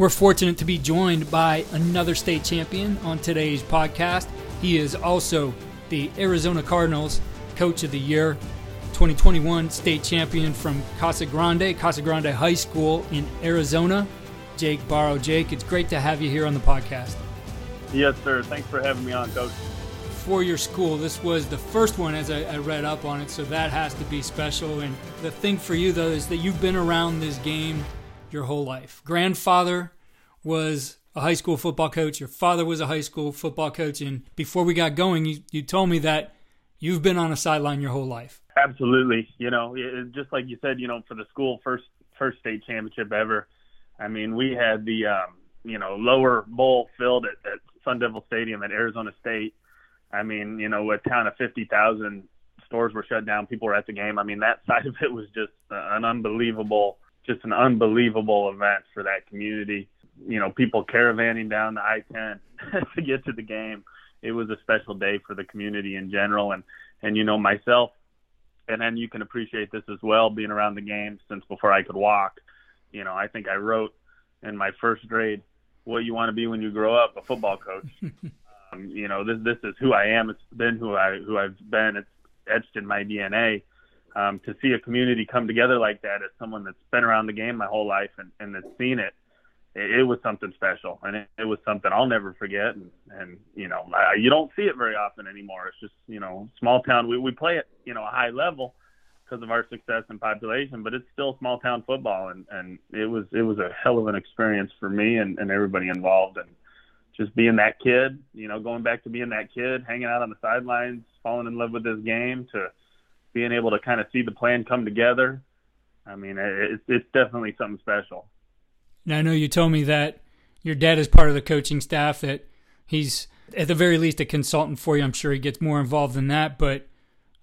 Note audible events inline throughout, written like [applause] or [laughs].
We're fortunate to be joined by another state champion on today's podcast. He is also the Arizona Cardinals Coach of the Year, 2021 state champion from Casa Grande, Casa Grande High School in Arizona. Jake Barrow. Jake, it's great to have you here on the podcast. Yes, sir. Thanks for having me on, Coach. For your school, this was the first one as I, I read up on it, so that has to be special. And the thing for you, though, is that you've been around this game your whole life. Grandfather was a high school football coach. Your father was a high school football coach. And before we got going, you, you told me that you've been on a sideline your whole life. Absolutely. You know, it, just like you said, you know, for the school first first state championship ever. I mean, we had the um, you know lower bowl filled at, at Sun Devil Stadium at Arizona State. I mean, you know, a town of fifty thousand stores were shut down. People were at the game. I mean, that [laughs] side of it was just an unbelievable, just an unbelievable event for that community you know, people caravanning down the I-10 [laughs] to get to the game. It was a special day for the community in general, and and you know myself, and then you can appreciate this as well, being around the game since before I could walk. You know, I think I wrote in my first grade what you want to be when you grow up, a football coach. [laughs] um, you know, this this is who I am. It's been who I who I've been. It's etched in my DNA. Um, to see a community come together like that as someone that's been around the game my whole life and, and that's seen it it, it was something special, and it, it was something I'll never forget. And, and you know, I, you don't see it very often anymore. It's just you know, small town. We we play at you know a high level because of our success and population, but it's still small town football, and and it was it was a hell of an experience for me and, and everybody involved, and just being that kid, you know, going back to being that kid, hanging out on the sidelines, falling in love with this game, to being able to kind of see the plan come together. I mean, it's it's definitely something special. And I know you told me that your dad is part of the coaching staff, that he's at the very least a consultant for you. I'm sure he gets more involved than that, but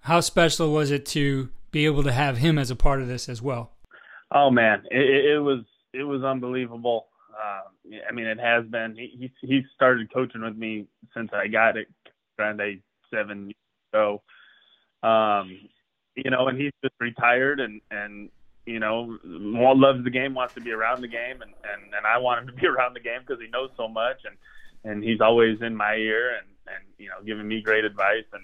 how special was it to be able to have him as a part of this as well? Oh man, it, it was it was unbelievable. Uh, I mean, it has been. He he started coaching with me since I got it Grande seven years ago. Um, you know, and he's just retired, and and you know, loves the game, wants to be around the game, and and, and I want him to be [laughs] around the game because he knows so much, and and he's always in my ear and and you know giving me great advice, and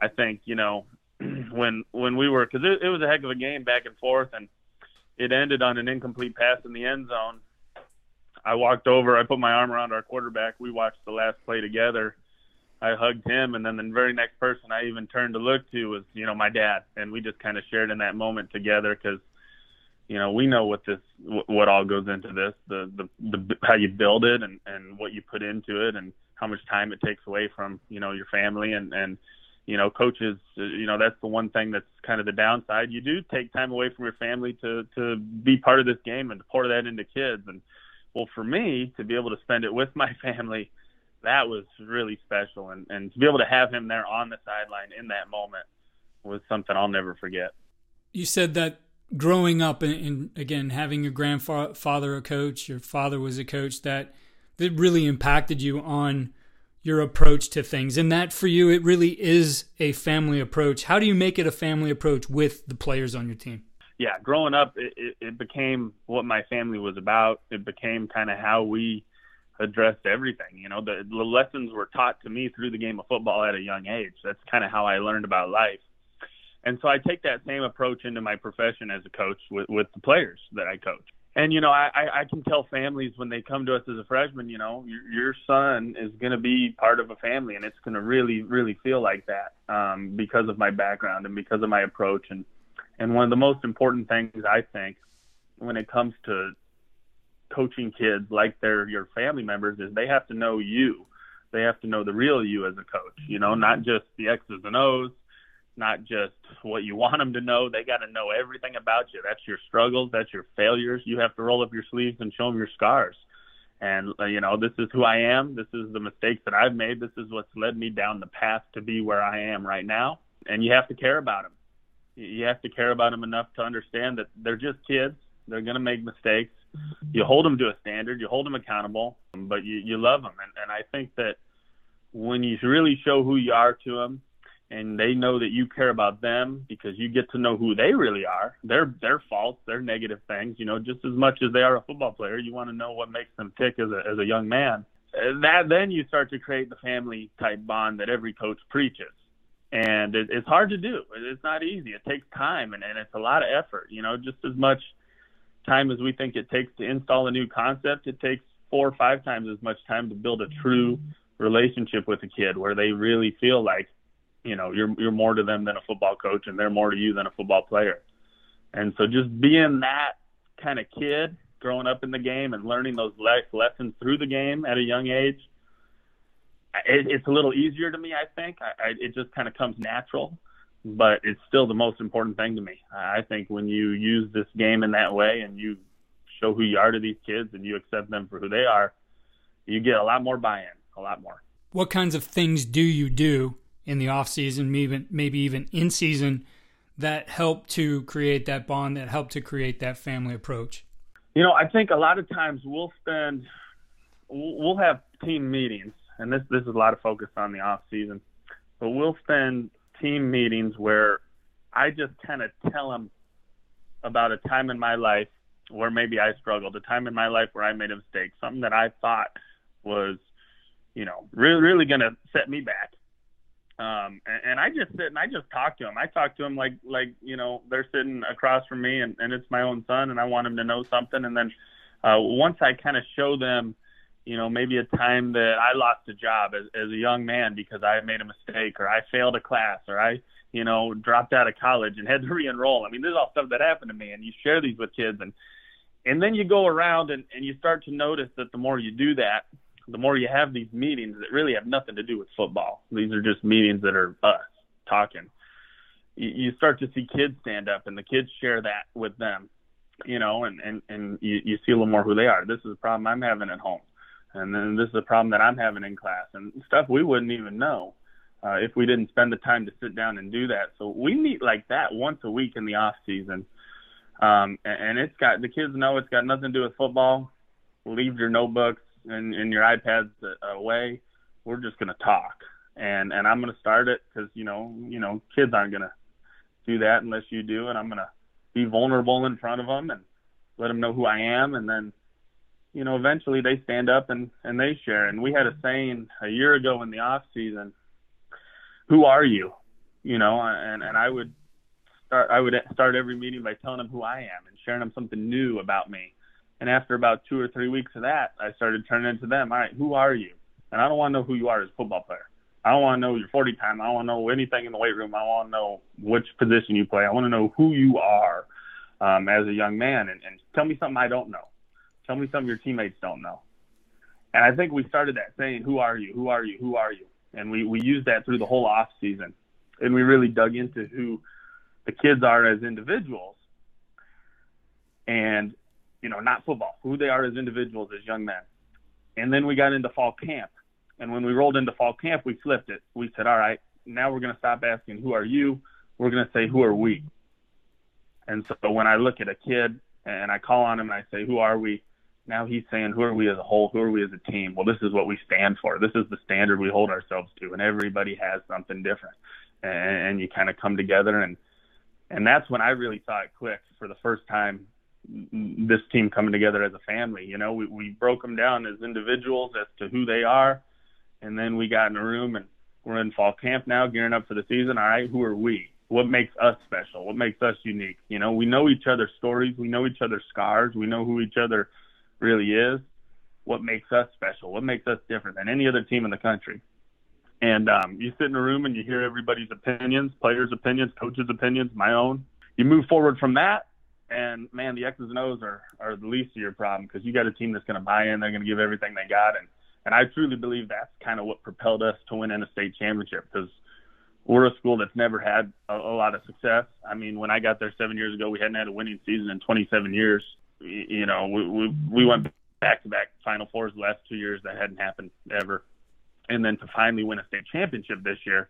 I think you know [clears throat] when when we were because it, it was a heck of a game back and forth, and it ended on an incomplete pass in the end zone. I walked over, I put my arm around our quarterback. We watched the last play together. I hugged him, and then the very next person I even turned to look to was, you know, my dad, and we just kind of shared in that moment together because you know we know what this what all goes into this the the, the how you build it and and what you put into it and how much time it takes away from you know your family and and you know coaches you know that's the one thing that's kind of the downside. You do take time away from your family to to be part of this game and to pour that into kids. And well for me to be able to spend it with my [laughs] family that was really special and and to be able to have him there on the sideline in that moment was something I'll never forget you said that growing up and, and, again having your grandfather a coach, your father was a coach that that really impacted you on your approach to things. And that for you, it really is a family approach. How do you make it a family approach with the players on your team? Yeah, growing up, it, it, it became what my family was about. It became kind of how we addressed everything. You know, the, the lessons were taught to me through the game of football at a young age. That's kind of how I learned about life and so I take that same approach into my profession as a coach with, with the players that I coach. And you know, I, I can tell families when they come to us as a freshman, you know, your, your son is going to be part of a family, and it's going to really, really feel like that um, because of my background and because of my approach. And and one of the most important things I think when it comes to coaching kids like they're your family members is they have to know you. They have to know the real you as a coach. You know, not just the X's and O's not just what you want them to know. They got to know everything about you. That's your struggles, that's your failures. You have to roll up your sleeves and show them your scars. And uh, you know, this is who I am. This is the mistakes that I've made. This is what's led me down the path to be where I am right now. And you have to care about them. You have to care about them enough to understand that they're just kids. They're going to make mistakes. You hold them to a standard. You hold them accountable, but you you love them. And and I think that when you really show who you are to them and they know that you care about them because you get to know who they really are, their their faults, their negative things, you know, just as much as they are a football player, you want to know what makes them tick as a as a young man. That then you start to create the family type bond that every coach preaches. And it, it's hard to do. It's not easy. It takes time and, and it's a lot of effort, you know, just as much time as we think it takes to install a new concept, it takes four or five times as much time to build a true relationship with a kid where they really feel like you know you're you're more to them than a football coach and they're more to you than a football player. And so just being that kind of kid growing up in the game and learning those life lessons through the game at a young age it, it's a little easier to me i think. I, I, it just kind of comes natural but it's still the most important thing to me i think when you use this game in that way and you show who you are to these kids and you accept them for who they are you get a lot more buy-in a lot more what kinds of things do you do in the off season, maybe maybe even in season, that help to create that bond, that help to create that family approach? You know, I think a lot of times we'll spend, we'll have team meetings, and this this is a lot of focus on the off season, but we'll spend team meetings where I just kind of tell them about a time in my life where maybe I struggled, a time in my life where I made a mistake, something that I thought was, you know, really really going to set me back um, and, and I just sit and I just talk to him. I talk to him like like you know they're sitting across from me, and, and it's my own son, and I want him to know something. And then uh, once I kind of show them, you know, maybe a time that I lost a job as, as a young man because I made a mistake, or I failed a class, or I you know dropped out of college and had to [laughs] re-enroll. I mean, this is all stuff that happened to me, and you share these with kids, and and then you go around and, and you start to notice that the more you do that, the more you have these meetings that really have nothing to do with football, these are just meetings that are us talking. You, you start to see kids stand up, and the kids share that with them, you know, and and and you, you see a little more who they are. This is a problem I'm having at home, and then this is a problem that I'm having in class, and stuff we wouldn't even know uh, if we didn't spend the time to sit down and do that. So we meet like that once a week in the off season. Um, and, and it's got the kids know it's got nothing to do with football. Leave your notebooks, and, and your iPads away, we're just to talk. And and I'm to start it because you know you know kids aren't to do that unless you do, and I'm to be vulnerable in front of them and let them know who I am, and then you know eventually they stand up and and they share. And we had a saying a year ago in the off season, "Who are you?" You know, and and I would start I would start every meeting by telling them who I am and sharing them something new about me and after about two or three weeks of that, I started turning into them. All right, who are you? And I don't want to know who you are as a football player. I don't want to know your 40 time. I don't want to know anything in the weight room. I want to know which position you play. I want to know who you are um, as a young man. And, and tell me something I don't know. Tell me something your teammates don't know. And I think we started that saying, "Who are you? Who are you? Who are you?" And we we used that through the whole off season, and we really dug into who the kids are as individuals. And you know, not football, who they are as individuals, as young men. And then we got into fall camp. And when we rolled into fall camp, we flipped it. We said, all right, now we're going to stop asking, who are you? We're going to say, who are we? And so when I look at a kid and I call on him and I say, who are we? Now he's saying, who are we as a whole? Who are we as a team? Well, this is what we stand for. This is the standard we hold ourselves to. And everybody has something different. And, and you kind of come together and, and that's when I really saw it click for the first time this team coming together as a family. You know, we, we broke them down as individuals as to who they are, and then we got in a room and we're in fall camp now, gearing up for the season. All right, who are we? What makes us special? What makes us unique? You know, we know each other's stories, we know each other's scars, we know who each other really is. What makes us special? What makes us different than any other team in the country? And um, you sit in a room and you hear everybody's opinions, players' opinions, coaches' opinions, my own. You move forward from that, and man, the X's and O's are are the least of your problem because you got a team that's going to buy in. They're going to give everything they got, and and I truly believe that's kind of what propelled us to win in a state championship because we're a school that's never had a, a lot of success. I mean, when I got there seven years ago, we hadn't had a winning season in 27 years. You know, we we, we went back to back Final Fours the last two years. That hadn't happened ever, and then to finally win a state championship this year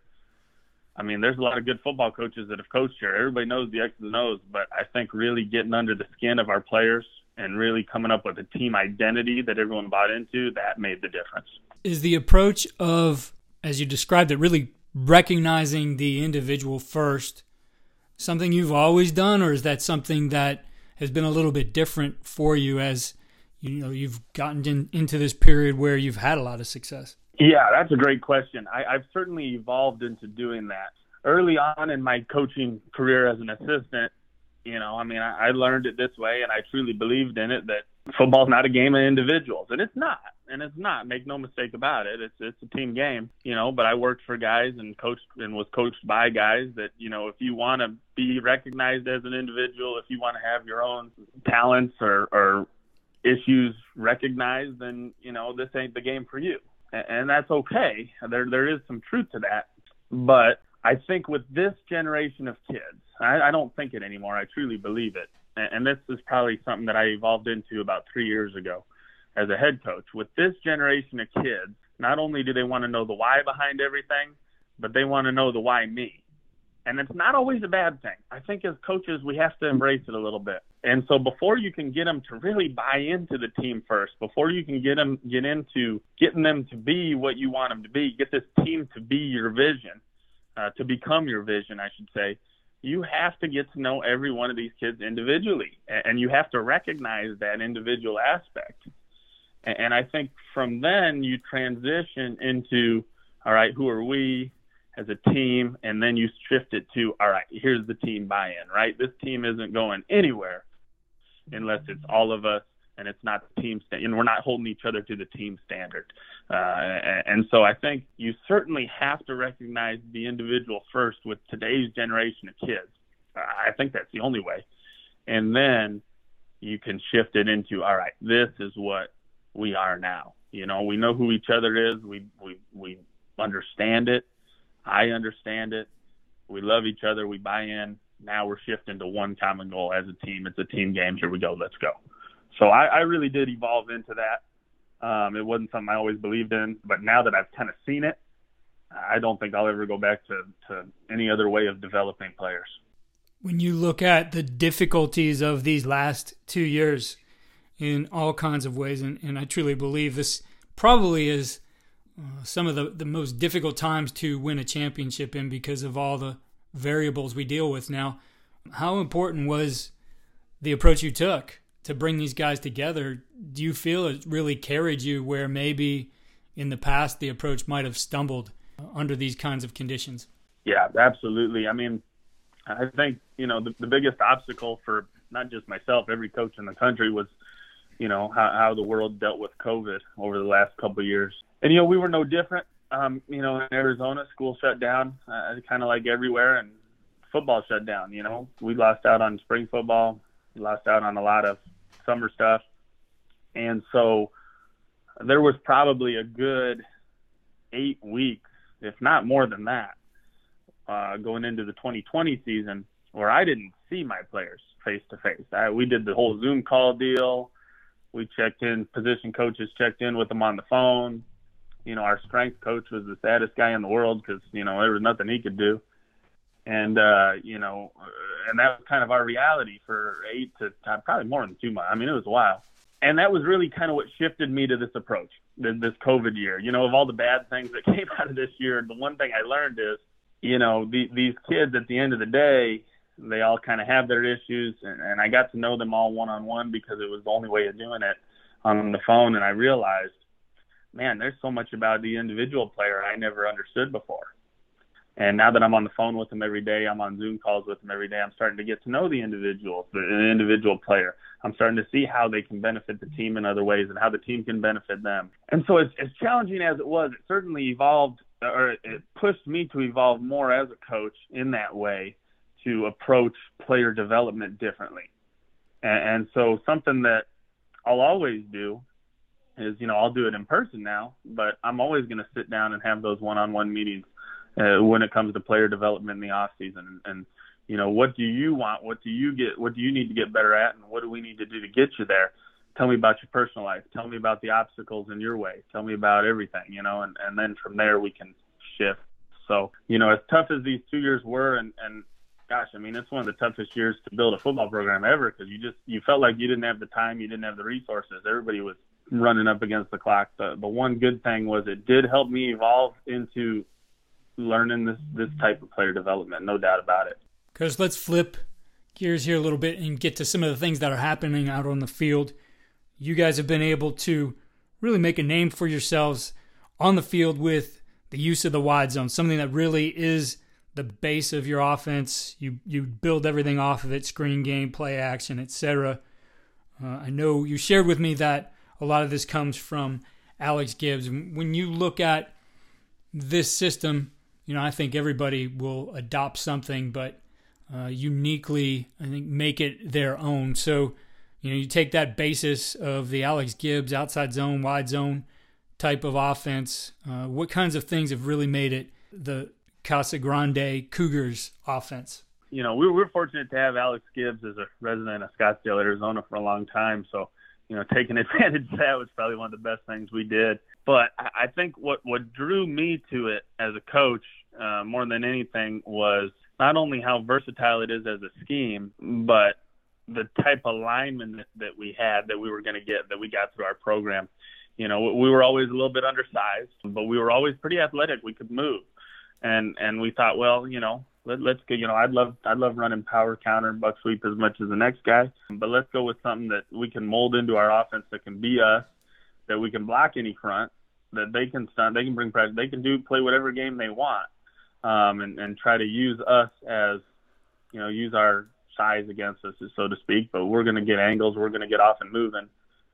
I mean, there's a lot of good football coaches that have coached here. Everybody knows the X's and O's, but I think really getting under the skin of our players and really coming up with a team identity that everyone bought into, that made the difference. Is the approach of, as you described it, really recognizing the individual first something you've always done, or is that something that has been a little bit different for you as you know you've gotten in, into this period where you've had a lot of success? Yeah, that's a great question. I, I've certainly evolved into doing that. Early on in my coaching career as an assistant, you know, I mean, I, I learned it this way, and I truly believed in it that football's not a game of individuals, and it's not, and it's not. Make no mistake about it. It's it's a team game, you know. But I worked for guys and coached and was coached by guys that you know, if you want to be recognized as an individual, if you want to have your own talents or or issues recognized, then you know this ain't the game for you, and, and that's okay. There there is some truth to that, but I think with this generation of kids, I, I don't think it anymore. I truly believe it. And, this is probably something that I evolved into about three years ago as a head coach. With this generation of kids, not only do they want to know the why behind everything, but they want to know the why me. And it's not always a bad thing. I think as coaches, we have to embrace it a little bit. And so before you can get them to really buy into the team first, before you can get them get into getting them to be what you want them to be, get this team to be your vision, uh, to become your vision, I should say, you have to get to know every one of these kids individually, and you have to recognize that individual aspect. And I think from then you transition into, all right, who are we as a team? And then you shift it to, all right, here's the team buy in, right? This team isn't going anywhere unless it's all of us and it's not the team stand, and we're not holding each other to the team standard. Uh, and so I think you certainly have to recognize the individual first with today's generation of kids. I think that's the only way, and then you can shift it into all right, this is what we are now. You know, we know who each other is. We we we understand it. I understand it. We love each other. We buy in. Now we're shifting to one common goal as a team. It's a team game. Here we go. Let's go. So I, I really did evolve into that. Um, it wasn't something I always believed in, but now that I've kind of seen it, I don't think I'll ever go back to, to any other way of developing players. When you look at the difficulties of these last two years in all kinds of ways, and, and I truly believe this probably is uh, some of the, the most difficult times to win a championship in because of all the variables we deal with now. How important was the approach you took to bring these guys together, do you feel it really carried you where maybe in the past the approach might have stumbled under these kinds of conditions? Yeah, absolutely. I mean, I think, you know, the, the biggest obstacle for not just myself, every coach in the country was, you know, how, how the world dealt with COVID over the last couple of years. And, you know, we were no different. Um, you know, in Arizona, school shut down, uh, kind of like everywhere, and football shut down. You know, we lost out on spring football, we lost out on a lot of summer stuff. And so there was probably a good eight weeks, if not more than that, uh, going into the 2020 season where I didn't see my players face to face. We did the whole Zoom call deal. We checked in, position coaches checked in with them on the phone. You know, our strength coach was the saddest guy in the world because, you know, there was nothing he could do and uh, you know, and that was kind of our reality for eight to uh, probably more than two months. I mean, it was a while, and that was really kind of what shifted me to this approach, this COVID year. You know, of all the bad things that [laughs] came out of this year, the one thing I learned is, you know, the, these kids at the end of the day, they all kind of have their issues, and, and I got to know them all one on one because it was the only way of doing it on the phone, and I realized, man, there's so much about the individual player I never understood before and now that I'm on the phone with them every day, I'm on Zoom calls with them every day. I'm starting to get to know the individual, the individual player. I'm starting to see how they can benefit the team in other ways and how the team can benefit them. And so, as, as challenging as it was, it certainly evolved, or it pushed me to evolve more as a coach in that way to approach player development differently. And, and so, something that I'll always do is, you know, I'll do it in person now, but I'm always going to sit down and have those one-on-one meetings uh, when it comes to player development in the off season. And, and you know what do you want? What do you get? What do you need to get better at? And what do we need to do to get you there? Tell me about your personal life. Tell me about the obstacles in your way. Tell me about everything you know and and then from there we can shift. So you know as tough as these two years were and and gosh i mean it's one of the toughest years to build a football program ever because you just you felt like you didn't have the time you didn't have the resources everybody was running up against the clock the the one good thing was it did help me evolve into learning this this type of player development, no doubt about it. Because let's flip gears here a little bit and get to some of the things that are happening out on the field. You guys have been able to really make a name for yourselves on the field with the use of the wide zone, something that really is the base of your offense. You you build everything off of it: screen game, play action, etc. Uh, I know you shared with me that a lot of this comes from Alex Gibbs. When you look at this system, you know I think everybody will adopt something, but uh, uniquely, I think, make it their own. So, you know, you take that basis of the Alex Gibbs outside zone, wide zone type of offense. Uh, what kinds of things have really made it the Casa Grande Cougars offense? You know, we were fortunate to have Alex Gibbs as a resident of Scottsdale, Arizona for a long time. So, you know, taking [laughs] advantage of that was probably one of the best things we did. But I think what, what drew me to it as a coach uh, more than anything was not only how versatile it is as a scheme, but the type of lineman that, that we had that we were going to get that we got through our program. You know, we were always a little bit undersized, but we were always pretty athletic. We could move, and and we thought, well, you know, let, let's go. You know, I'd love I'd love running power counter and buck sweep as much as the next guy, but let's go with something that we can mold into our offense that can be us, that we can block any front, that they can stunt, they can bring pressure, they can do play whatever game they want, um, and, and try to use us as, you know, use our size against us, so to speak. But we're going to get angles, we're going to get off and moving,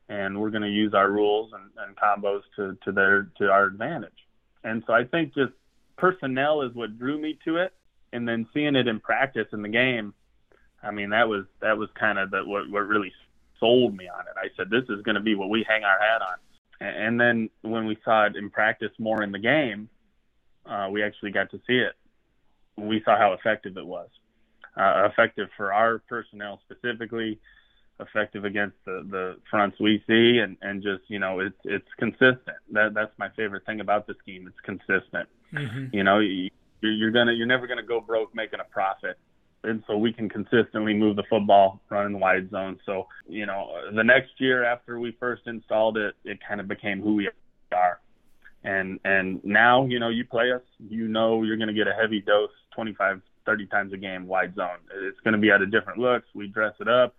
and we're going to use our rules and, and combos to to their to our advantage. And so I think just personnel is what drew me to it, and then seeing it in practice in the game. I mean, that was that was kind of the, what what really sold me on it. I said, this is going to be what we hang our hat on. And then when we saw it in practice more in the game, uh, we actually got to see it. We saw how effective it was. Uh, effective for our personnel specifically, effective against the, the fronts we see, and, and just you know it's it's consistent. That that's my favorite thing about the scheme. It's consistent. Mm-hmm. You know, you, you're gonna you're never gonna go broke making a profit and so we can consistently move the football, run in wide zone. So, you know, the next year after we first installed it, it kind of became who we are. And and now, you know, you play us, you know you're going to get a heavy dose 25, 30 times a game wide zone. It's going to be at a different looks. We dress it up,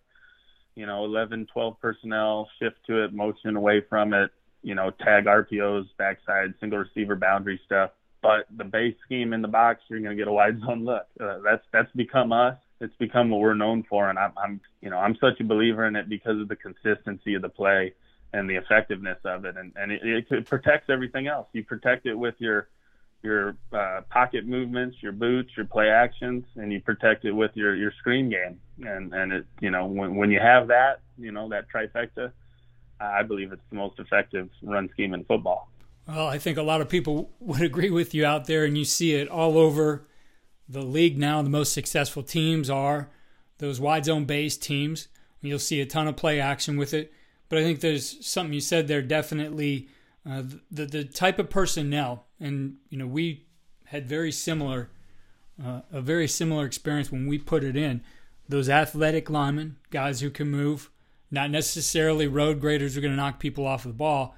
you know, 11, 12 personnel, shift to it, motion away from it, you know, tag RPOs, backside, single receiver boundary stuff. But the base scheme in the box, you're going to get a wide [laughs] zone look. Uh, that's that's become us. It's become what we're known for, and I'm, I'm, you know, I'm such a believer in it because of the consistency of the play and the effectiveness of it, and and it, it protects everything else. You protect it with your your uh, pocket movements, your boots, your play actions, and you protect it with your your screen game. And and it you know when when you have that you know that trifecta, I believe it's the most effective run scheme in football. Well, I think a lot of people would agree with you out there, and you see it all over the league now. The most successful teams are those wide zone based teams. You'll see a ton of play action with it. But I think there's something you said there definitely uh, the the type of personnel, and you know we had very similar uh, a very similar experience when we put it in. Those athletic linemen, guys who can move, not necessarily road graders are going to knock people off the ball,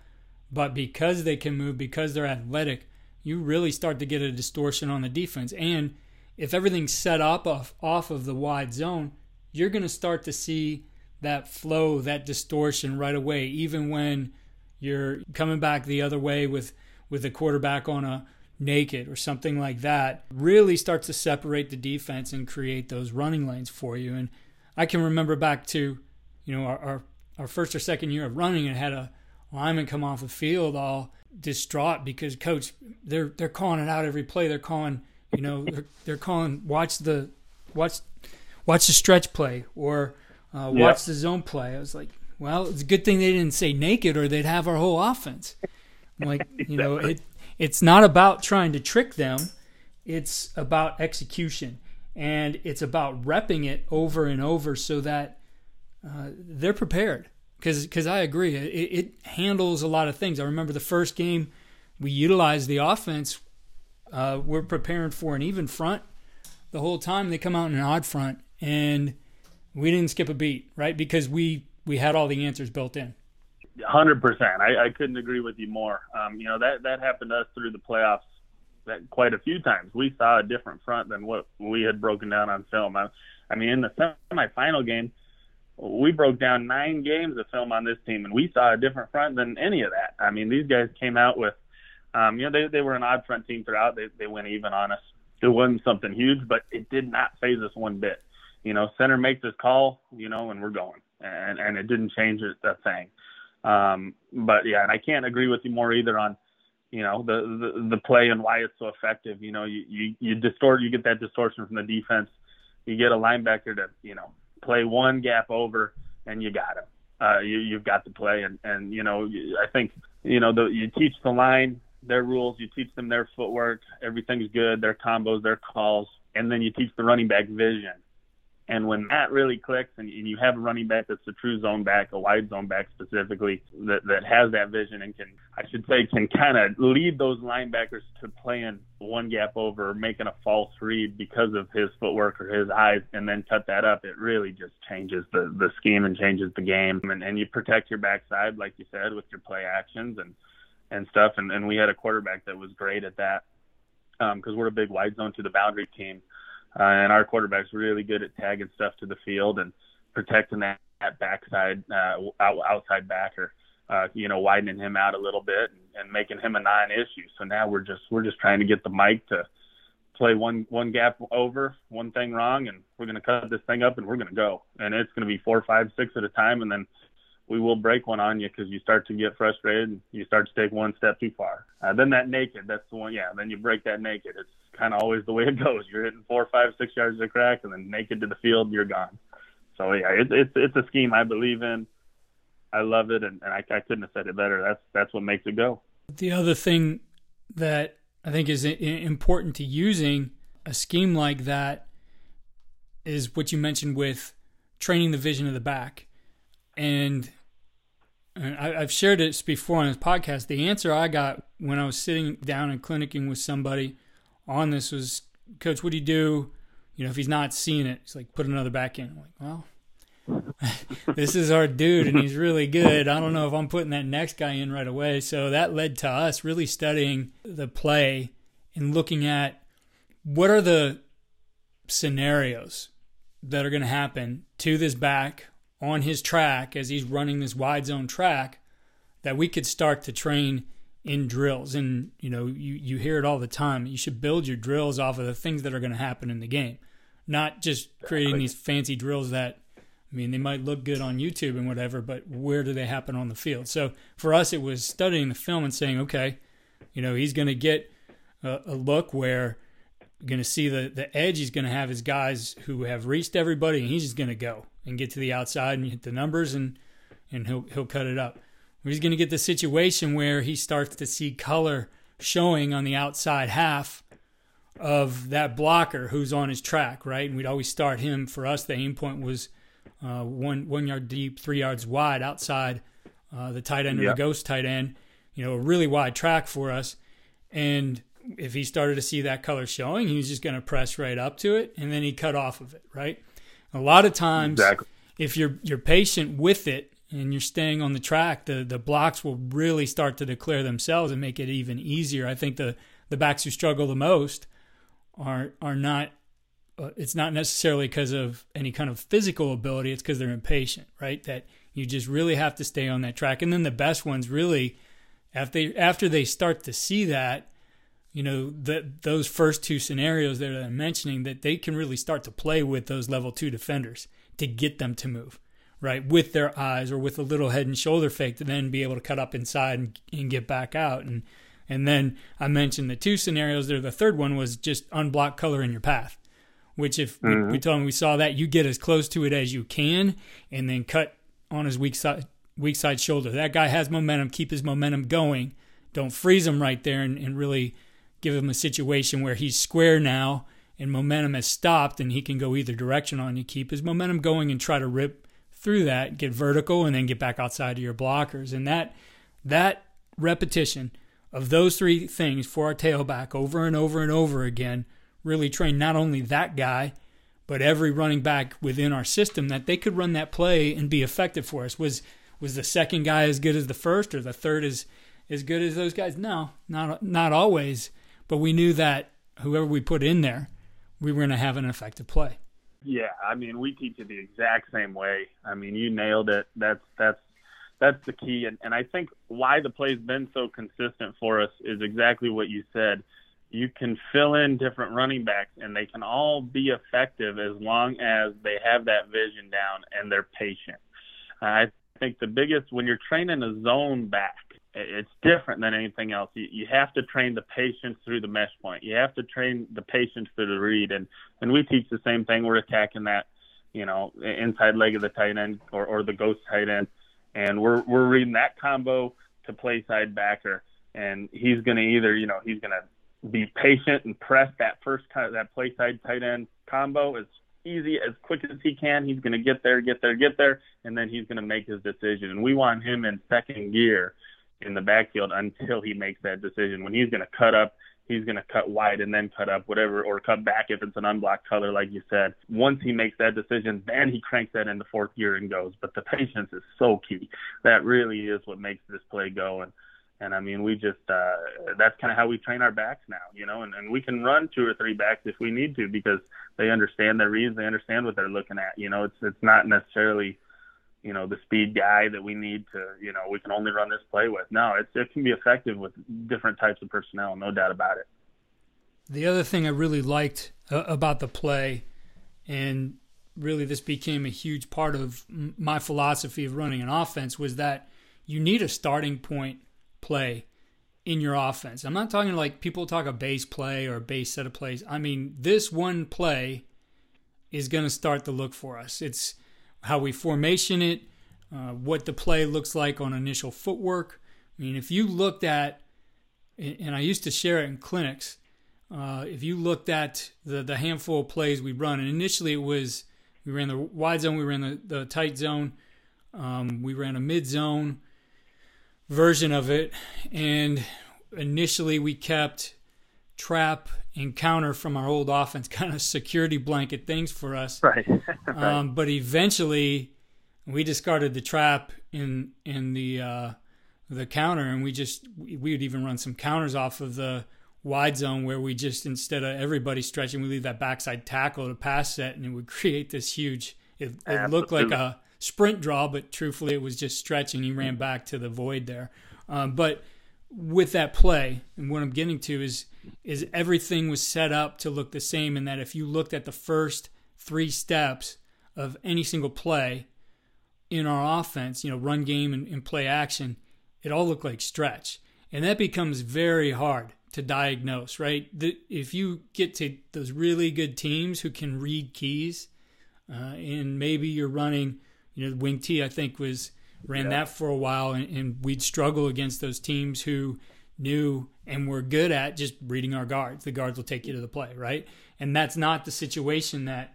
but because they can move, because they're athletic, you really start to get a distortion on the defense. And if everything's set up off, off of the wide zone, you're going to start to see that flow, that distortion right away, even when you're coming back the other way with with the quarterback on a naked or something like that. Really starts to separate the defense and create those running lanes for you. And I can remember back to, you know, our our, our first or second year of running and had a lineman come off the field all distraught because coach they're they're calling it out every play. They're calling, you know, they're, they're calling watch the watch watch the stretch play or uh, watch the zone play. I was like, well, it's a good thing they didn't say naked, or they'd have our whole offense. I'm like, [laughs] you know, it it's not about trying to trick them; it's about execution, and it's about repping it over and over so that uh, they're prepared. Because because I agree, it, it handles a lot of things. I remember the first game we utilized the offense. Uh, we're preparing for an even front the whole time. They come out in an odd front, and we didn't skip a beat, right? Because we we had all the answers built in. Hundred percent. I, I couldn't agree with you more. Um, you know that that happened to us through the playoffs that quite a few times. We saw a different front than what we had broken down on film. I, I mean, in the semifinal game, we broke down nine games of film on this team, and we saw a different front than any of that. I mean, these guys came out with, um, you know, they they were an odd front team throughout. They they went even on us. It wasn't something huge, but it did not faze us one bit. You know, center makes his call, you know, and we're going, and and it didn't change a thing. Um, but yeah, and I can't agree with you more either on, you know, the, the the play and why it's so effective. You know, you you you distort, you get that distortion from the defense. You get a linebacker to, you know, play one gap over, and you got him. Uh, you you've got to play, and and you know, I think you know the you teach the line their rules, you teach them their footwork, everything's good, their combos, their calls, and then you teach the running back vision and when that really clicks and, and you have a running back that's a true zone back, a wide zone back specifically, that, that has that vision and can, I should say, can kind of lead those linebackers to playing one gap over, making a false read because of his footwork or his eyes, and then cut that up, it really just changes the, the scheme and changes the game. And, and you protect your backside, like you said, with your play actions and, and stuff. And, and we had a quarterback that was great at that because um, we're a big wide zone to the boundary team uh, and our quarterback's really good at tagging stuff to the field and protecting that, that backside uh, out, outside backer. Uh, you know, widening him out a little bit and, and making him a non-issue. So now we're just we're just trying to get the Mike to play one one gap over, one thing wrong, and we're going to cut this thing up and we're going to go. And it's going to be four, five, six at a time, and then we will break one on you because you start to get frustrated and you start to take one step too far. Uh, then that naked, that's the one. Yeah, then you break that naked. It's kind of always the way it [laughs] goes. You're hitting four, five, six yards of crack, and then naked to the field, you're gone. So yeah, it's it's it's a scheme I believe in. I love it, and, and I, I couldn't have said it better. That's that's what makes it go. The other thing that I think is important to using a scheme like that is what you mentioned with training the vision of the back. And, I, have shared this before on this podcast. The answer I got when I was sitting down and clinicking with somebody on this was, Coach, what do you do? You know, if he's not seeing it, it's like, put another back in. I'm like, well, [laughs] this is our dude and he's really good. I don't know if I'm putting that next guy in right away. So that led to us really studying the play and looking at what are the scenarios that are going to happen to this back on his track as he's running this wide zone track that we could start to train in drills. And you know you you hear it all the time. You should build your drills off of the things that are going to happen in the game not just creating these fancy drills that I mean they might look good on YouTube and whatever but where do they happen on the field? So for us it was studying the film and saying okay you know he's going to get a, a look where going to see the the edge he's going to have his guys who have reached everybody and he's just going to go and get to the outside and hit the numbers and and he'll he'll cut it up He's going to get the situation where he starts to see color showing on the outside half of that blocker who's on his track, right? And we'd always start him. For us, the aim point was uh, one one yard deep, three yards wide outside uh, the tight end or the ghost tight end. You know, a really wide track for us. And if he started to see that color showing, he was just going to press right up to it, and then he cut off of it, right? A lot of times, exactly. if you're you're patient with it, and you're staying on the track, the the blocks will really start to declare themselves and make it even easier. I think the the backs who struggle the most are are not. Uh, it's not necessarily because of any kind of physical ability. It's because they're impatient, right? That you just really have to stay on that track. And then the best ones really, after they, after they start to see that, you know, that those first two scenarios that I'm mentioning, that they can really start to play with those level two defenders to get them to move right, with their eyes or with a little head and shoulder fake to then be able to cut up inside and, and get back out. And and then I mentioned the two scenarios there. The third one was just unblock color in your path, which if mm-hmm. we, we told him we saw that, you get as close to it as you can and then cut on his weak side weak side shoulder. That guy has momentum. Keep his momentum going. Don't freeze him right there and, and really give him a situation where he's square now and momentum has stopped and he can go either direction on you. Keep his momentum going and try to rip through that, get vertical, and then get back outside of your blockers. And that that repetition of those three things for our tailback over and over and over again really trained not only that guy, but every running back within our system that they could run that play and be effective for us. Was was the second guy as good as the first, or the third as as good as those guys? No, not not always. But we knew that whoever we put in there, we were going to have an effective play. Yeah, I mean, we teach it the exact same way. I mean, you nailed it. That's that's that's the key, and and I think why the play's been so consistent for us is exactly what you said. You can fill in different running backs, and they can all be effective as long as they have that vision down and they're patient. I think the biggest when you're training a zone back, it's different than anything else. You, you have to train the patience through the mesh point. You have to train the patience through the read, and and we teach the same thing. We're attacking that, you know, inside leg of the tight end or, or the ghost tight end, and we're we're reading that combo to play side backer, and he's going to either, you know, he's going to be patient and press that first that play side tight end combo as easy as quick as he can. He's going to get there, get there, get there, and then he's going to make his decision. And we want him in second gear in the backfield until he makes that decision. When he's going to cut up, he's going to cut wide and then cut up, whatever, or cut back if it's an unblocked color, like you said. Once he makes that decision, then he cranks that into fourth gear and goes. But the patience is so key. That really is what makes this play go. And and I mean, we just uh, that's kind of how we train our backs now, you know, and, and we can run two or three backs if we need to because they understand their reads, they understand what they're looking at. You know, it's it's not necessarily you know the speed guy that we need to you know we can only run this play with. No it's it can be effective with different types of personnel no doubt about it. The other thing i really liked uh, about the play and really this became a huge part of my philosophy of running an offense was that you need a starting point play in your offense. I'm not talking like people talk a base play or a base set of plays. I mean this one play is going to start the look for us. It's how we formation it, uh, what the play looks like on initial footwork. I mean, if you looked at, and I used to share it in clinics, uh, if you looked at the, the handful of plays we run, and initially it was we ran the wide zone, we ran the, the tight zone, um, we ran a mid zone version of it, and initially we kept trap and counter from our old offense, [laughs] kind of security blanket things for us. Right. [laughs] right. Um, but eventually, we discarded the trap in in the uh, the counter, and we just we would even run some counters off of the wide zone where we just instead of everybody stretching, we leave that backside tackle to pass set, and it would [laughs] create this huge. It, it looked like a sprint draw, but truthfully, it was just stretching. He ran back to the void there. Um, but with that play, and what I'm getting to is is everything was set up to look the same in that if you looked at the first three steps of any single play in our offense, you know, run game and, and play action, it all looked like stretch. And that becomes very hard to diagnose, right? The, if you get to those really good teams who can read keys, uh, and maybe you're running, you know, wing T, I think was ran yeah. that for a while, and, and, we'd struggle against those teams who knew and were good at just reading our guards. The guards will take you to the play, right? And that's not the situation that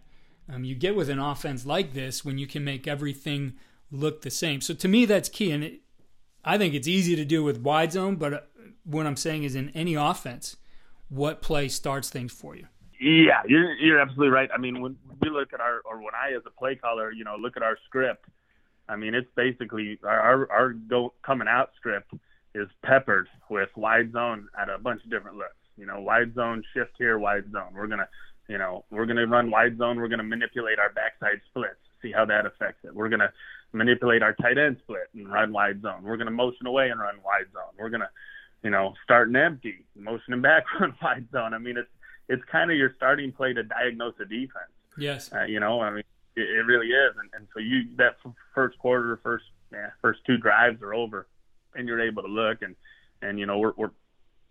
um, you get with an offense like this when you can make everything look the same. So to me, that's key, and it, I think it's easy to do with wide zone. But uh, what I'm saying is, in any offense, what play starts things for you? Yeah, you're you're absolutely right. I mean, when we look at our, or when I as a play caller, you know, look at our script I mean, it's basically our our go coming out script is peppered with wide zone at a bunch of different looks. You know, wide zone, shift here, wide zone. We're gonna, you know, we're gonna run wide zone. We're gonna manipulate our backside splits, see how that affects it. We're gonna manipulate our tight end split and run wide zone. We're gonna motion away and run wide zone. We're gonna, you know, start an empty, motion and back, [laughs] run wide zone. I mean, it's it's kind of your starting play to diagnose a defense. Yes. Uh, you know, I mean, it, it really is. And, and so you that first quarter, first yeah, first two drives are over, and you're able to look and and you know we're we're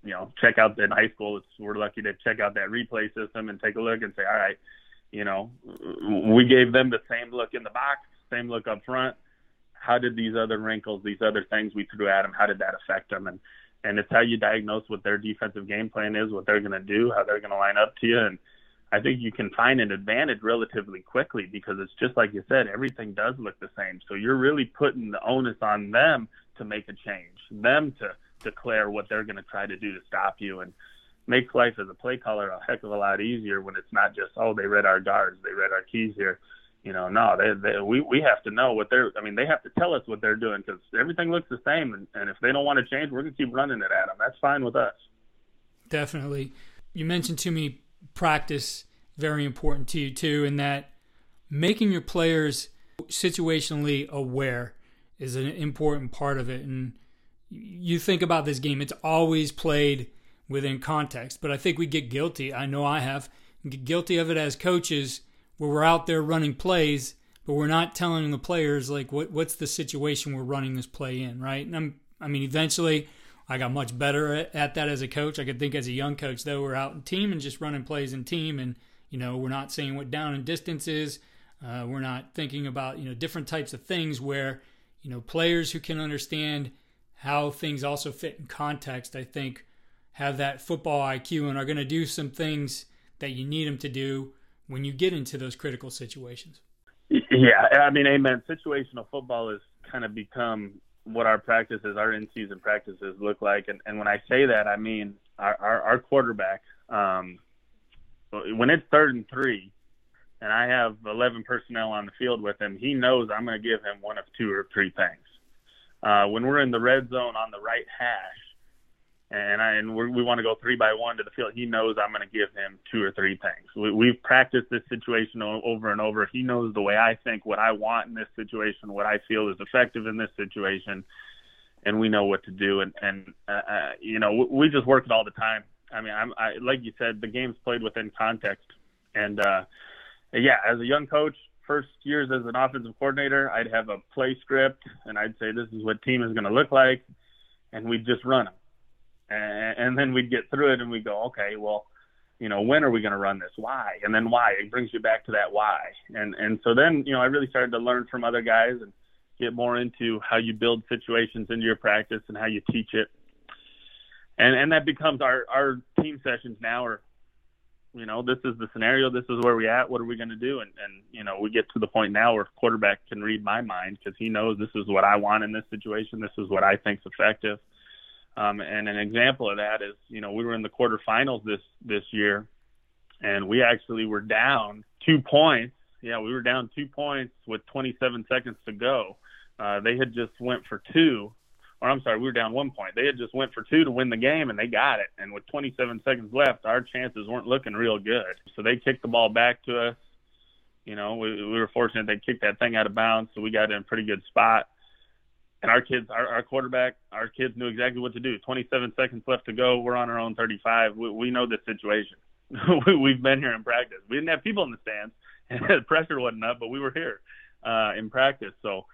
you know check out in high school. It's we're lucky to check out that replay system and take a look and say, all right, you know, we gave them the same look in the box, same look up front. How did these other wrinkles, these other things we threw at them, how did that affect them? And and it's how you diagnose what their defensive game plan is, what they're going to do, how they're going to line up to you, and I think you can find an advantage relatively quickly because it's just like you said, everything does look the same. So you're really putting the onus on them to make a change, them to declare what they're going to try to do to stop you and makes life as a play caller a heck of a lot easier when it's not just, oh, they read our guards, they read our keys here. You know, no, they, they we we have to know what they're. I mean, they have to tell us what they're doing because everything looks the same, and, and if they don't want to change, we're gonna keep running it at them. That's fine with us. Definitely. You mentioned to me practice very important to you too, in that making your players situationally aware is an important part of it. And you think about this game, it's always played within context. But I think we get guilty. I know I have get guilty of it as coaches, where we're out there running plays, but we're not telling the players like what what's the situation we're running this play in, right? And I'm, I mean, eventually. I got much better at, at that as a coach. I could think as a young coach, though, we're out in team and just running plays in team, and you know we're not saying what down and distance is. Uh, we're not thinking about you know different types of things where you know players who can understand how things also fit in context. I think have that football IQ and are going to do some things that you need them to do when you get into those critical situations. Yeah, I mean, amen. Situational football has kind of become what our practices, our in-season practices look like. And, and when I say that, I mean our, our, our quarterback, um, when it's third and three, and I have 11 personnel on the field with him, he knows I'm going to give him one of two or three things. Uh, when we're in the red zone on the right hash, and I, and we want to go three by one to the field. He knows I'm going to give him two or three things. We, we've practiced this situation over and over. He knows the way I think, what I want in this situation, what I feel is effective in this situation, and we know what to do. And and uh, uh you know, we just work it all the time. I mean, I'm I, like you said, the game's played within context, and uh, yeah, as a young coach, first years as an offensive coordinator, I'd have a play script, and I'd say this is what team is going to look like, and we'd just run them and, and then we'd get through it and we'd go, okay, well, you know, when are we going to run this? Why? And then why? It brings you back to that why. And and so then, you know, I really started to learn from other guys and get more into how you build situations into your practice and how you teach it. And and that becomes our our team sessions now are you know, this is the scenario, this is where we at, what are we going to do? And and you know, we get to the point now where quarterback can read my mind because he knows this is what I want in this situation, this is what I think's effective um, and an example of that is, you know, we were in the quarterfinals this this year, and we actually were down two points. Yeah, we were down two points with 27 seconds to go. Uh, they had just went for two, or I'm sorry, we were down one point. They had just went for two to win the game, and they got it. And with 27 seconds left, our chances weren't looking real good. So they kicked the ball back to us. You know, we, we were fortunate they kicked that thing out of bounds, so we got in a pretty good spot and our kids, our, our quarterback, our kids knew exactly what to do. 27 seconds left to go. We're on our own 35. We, we know this situation. [laughs] We've been here in practice. We didn't have people in the stands, [laughs] and the pressure wasn't up, but we were here uh, in practice. So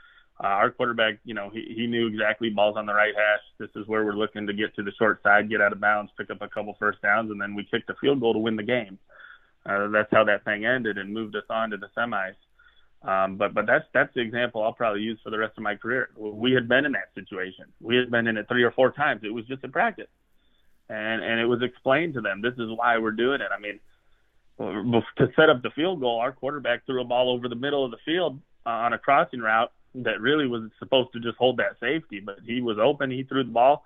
uh, our quarterback, you know, he, he knew exactly balls on the right hash. This is where we're looking to get to the short side, get out of bounds, pick up a couple first downs, and then we kicked a field goal to win the game. Uh, that's how that thing ended and moved us on to the semis. Um, but but that's that's the example I'll probably use for the rest of my career. We had been in that situation. We had been in it three or four times. It was just a practice, and and it was explained to them. This is why we're doing it. I mean, to set up the field goal, our quarterback threw a ball over the middle of the field uh, on a crossing route that really was supposed to just hold that safety, but he was open. He threw the ball.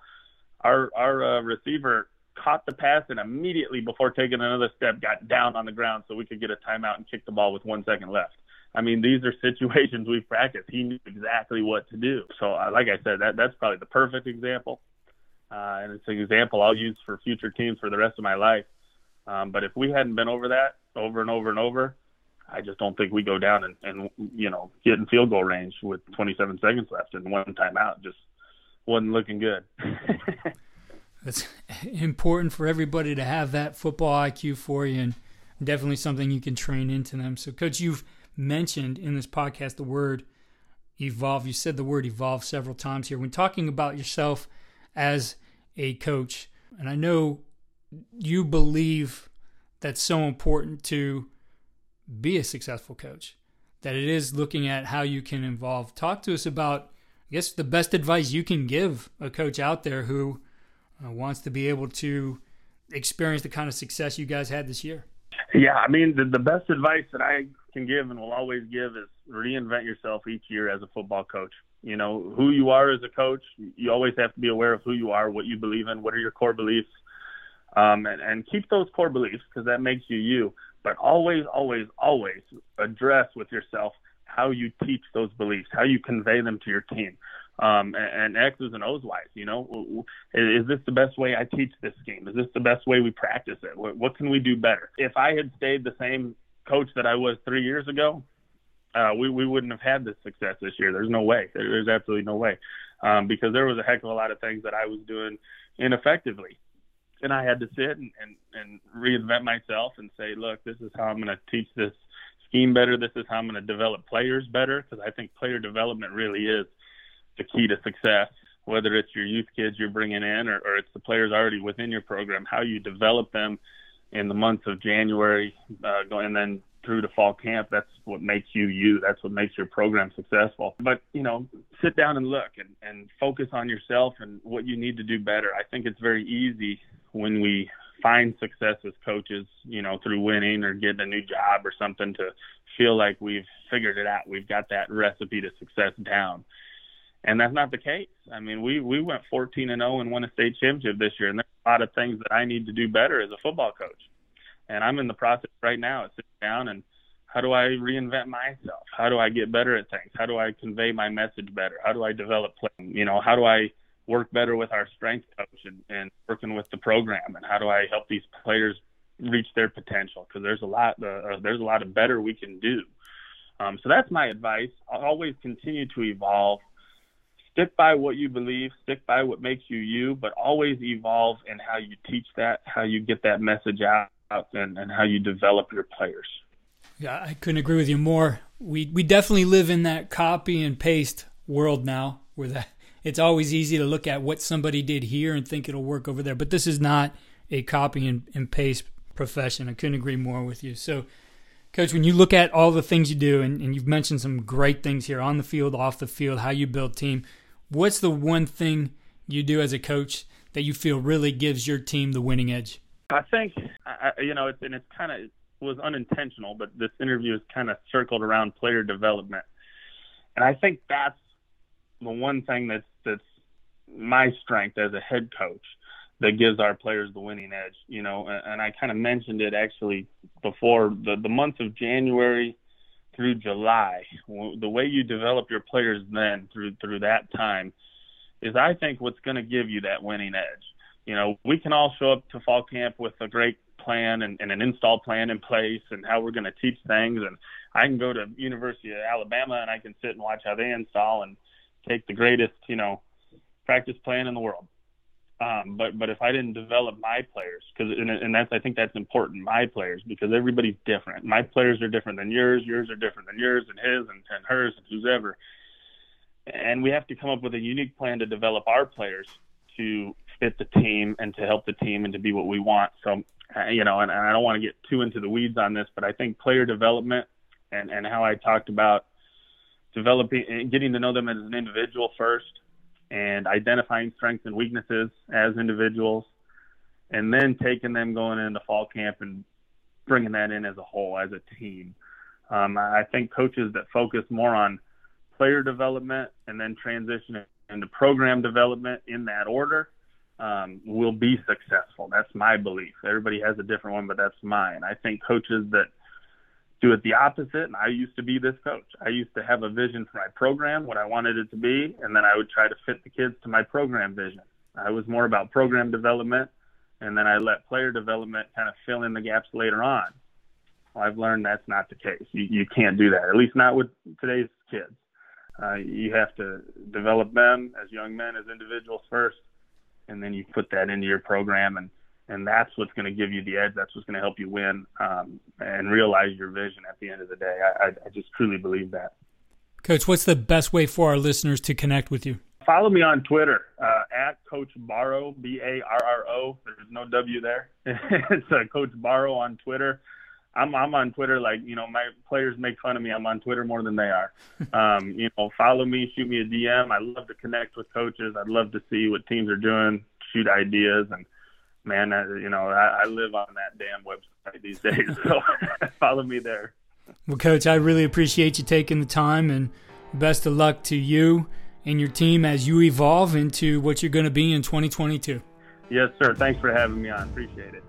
Our our uh, receiver caught the pass and immediately before taking another step got down on the ground so we could get a timeout and kick the ball with one second left. I mean, these are [laughs] situations we've practiced. He knew exactly what to do. So, uh, like I said, that that's probably the perfect example, uh, and it's an example I'll use for future teams for the rest of my life. Um, but if we hadn't been over that over and over and over, I just don't think we go down and, and you know get in field goal range with 27 seconds left and one timeout. Just wasn't looking good. [laughs] it's important for everybody to have that football IQ for you, and definitely something you can train into them. So, coach, you've mentioned in this podcast the word evolve. You said the word evolve several times here when talking about yourself as a coach. And I know you believe that's so important to be a successful coach, that it is looking at how you can involve. Talk to us about, I guess, the best advice you can give a coach out there who uh, wants to be able to experience the kind of success you guys had this year. Yeah, I mean, the, the best advice that I can give and will always give is reinvent yourself each year as a football coach. You know, who you are as a coach, you always have to be aware of who you are, what you believe in, what are your core beliefs, um, and, and keep those core beliefs because that makes you you. But always, always, always address with yourself how you teach those beliefs, how you convey them to your team. um, and, and X's and O's wise. You know, is this the best way I teach this game? Is this the best way we practice it? What, what can we do better? If I had stayed the same coach that I was three years ago, uh, we we wouldn't have had this success this year. There's no way. There's absolutely no way, um, because there was a heck of a lot of things that I was doing ineffectively, and I had to sit and and, and reinvent myself and say, look, this is how I'm going to teach this scheme better. This is how I'm going to develop players better because I think player development really is the key to success. Whether it's your youth kids you're bringing in or, or it's the players already within your program, how you develop them in the months of January, uh, and then through to fall camp. That's what makes you you. That's what makes your program successful. But you know, sit down and look and, and focus on yourself and what you need to do better. I think it's very easy when we find success as coaches, you know, through winning or getting a new job or something to feel like we've figured it out. We've got that recipe to success down. And that's not the case. I mean, we we went 14 and 0 and won a state championship this year, and there's a lot of things that I need to do better as a football coach. And I'm in the process right now of sitting down and how do I reinvent myself? How do I get better at things? How do I convey my message better? How do I develop play? You know, how do I work better with our strength coach and, and working with the program? And how do I help these players reach their potential? Because there's a lot, uh, there's a lot of better we can do. Um, so that's my advice. I'll always continue to evolve. Stick by what you believe, stick by what makes you you, but always evolve in how you teach that, how you get that message out, and, and how you develop your players. Yeah, I couldn't agree with you more. We we definitely live in that copy and paste world now, where that it's always easy to look at what somebody did here and think it'll work over there. But this is not a copy and, and paste profession. I couldn't agree more with you. So, Coach, when you look at all the things you do, and, and you've mentioned some great things here on the field, off the field, how you build team, what's the one thing you do as a coach that you feel really gives your team the winning edge? I think, you know, it's, and it's kind of was unintentional, but this interview is kind of circled around player development, and I think that's the one thing that's that's my strength as a head coach that gives our players the winning edge. You know, and I kind of mentioned it actually before the the month of January through July. The way you develop your players then through through that time is, I think, what's going to give you that winning edge. You know, we can all show up to fall camp with a great plan and, and an install plan in place and how we're going to teach things. And I can go to University of Alabama and I can sit and watch how they install and take the greatest, you know, practice plan in the world. Um, but but if I didn't develop my players, because and, and that's I think that's important, my players, because everybody's different. My players are different than yours, yours are different than yours, and his, and, and hers, and who's ever. And we have to come up with a unique plan to develop our players to fit the team and to help the team and to be what we want. So you know, and, and I don't want to get too into the weeds on this, but I think player development and, and how I talked about developing and getting to know them as an individual first and identifying strengths and weaknesses as individuals and then taking them going into fall camp and bringing that in as a whole as a team. Um, I think coaches that focus more on player development and then transition into program development in that order um, will be successful. That's my belief. Everybody has a different one, but that's mine. I think coaches that do it the opposite, and I used to be this coach. I used to have a vision for my program, what I wanted it to be, and then I would try to fit the kids to my program vision. I was more about program development, and then I let player development kind of fill in the gaps later on. Well, I've learned that's not the case. You, you can't do that, at least not with today's kids. Uh, you have to develop them as young men, as individuals first, and then you put that into your program and and that's what's going to give you the edge. That's what's going to help you win um, and realize your vision at the end of the day. I, I just truly believe that. Coach, what's the best way for our listeners to connect with you? Follow me on Twitter uh, at Coach Barrow, B A R R O. There's no W there. [laughs] it's uh, Coach Barrow on Twitter. I'm I'm on Twitter like you know my players make fun of me. I'm on Twitter more than they are. [laughs] Um, you know, follow me, shoot me a DM. I love to connect with coaches. I'd love to see what teams are doing, shoot ideas, and man, I, you know I, I live on that damn website these days. So [laughs] follow me there. Well, coach, I really appreciate you taking the time, and best of luck to you and your team as you evolve into what you're going to be in 2022. Yes, sir. Thanks for having me on. Appreciate it.